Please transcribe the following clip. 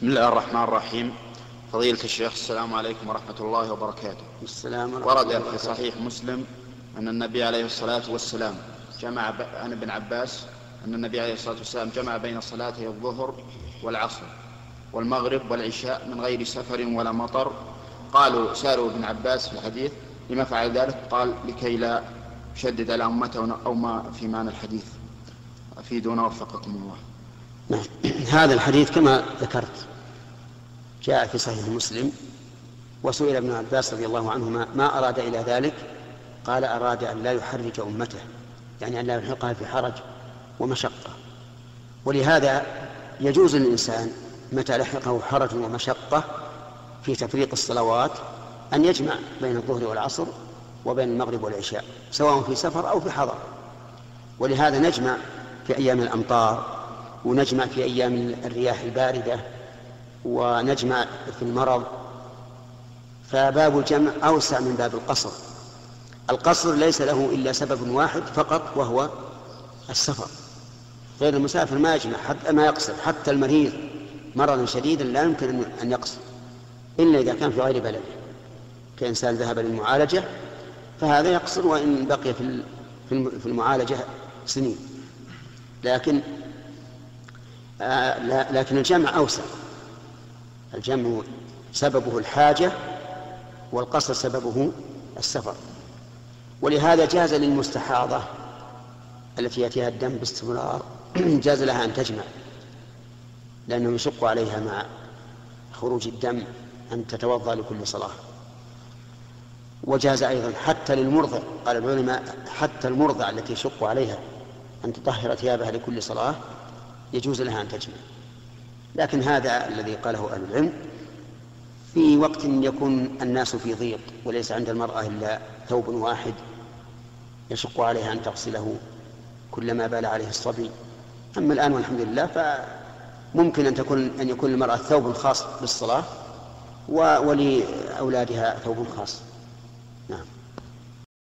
بسم الله الرحمن الرحيم. فضيلة الشيخ السلام عليكم ورحمة الله وبركاته. السلام ورد في صحيح مسلم أن النبي عليه الصلاة والسلام جمع ب... عن ابن عباس أن النبي عليه الصلاة والسلام جمع بين صلاتي الظهر والعصر والمغرب والعشاء من غير سفر ولا مطر. قالوا سألوا ابن عباس في الحديث لما فعل ذلك؟ قال لكي لا يشدد على أمته أو ما في معنى الحديث. أفيدونا وفقكم الله. نعم. هذا الحديث كما ذكرت جاء في صحيح مسلم وسئل ابن عباس رضي الله عنهما ما أراد إلى ذلك؟ قال أراد أن لا يحرج أمته يعني أن لا يلحقها في حرج ومشقة. ولهذا يجوز للإنسان متى لحقه حرج ومشقة في تفريق الصلوات أن يجمع بين الظهر والعصر وبين المغرب والعشاء سواء في سفر أو في حضر. ولهذا نجمع في أيام الأمطار ونجمع في أيام الرياح الباردة ونجمع في المرض فباب الجمع أوسع من باب القصر. القصر ليس له إلا سبب واحد فقط وهو السفر. غير المسافر ما يجمع حتى ما يقصر حتى المريض مرضا شديدا لا يمكن أن يقصر إلا إذا كان في غير بلده. كإنسان ذهب للمعالجة فهذا يقصر وإن بقي في المعالجة سنين. لكن لكن الجمع أوسع. الجمع سببه الحاجة والقصر سببه السفر. ولهذا جاز للمستحاضة التي يأتيها الدم باستمرار جاز لها أن تجمع لأنه يشق عليها مع خروج الدم أن تتوضأ لكل صلاة. وجاز أيضا حتى للمرضع قال العلماء حتى المرضع التي يشق عليها أن تطهر ثيابها لكل صلاة يجوز لها أن تجمع. لكن هذا الذي قاله أهل العلم في وقت يكون الناس في ضيق وليس عند المرأة إلا ثوب واحد يشق عليها أن تغسله كلما بال عليه الصبي. أما الآن والحمد لله فممكن أن تكون أن يكون المرأة ثوب خاص بالصلاة ولأولادها ثوب خاص. نعم.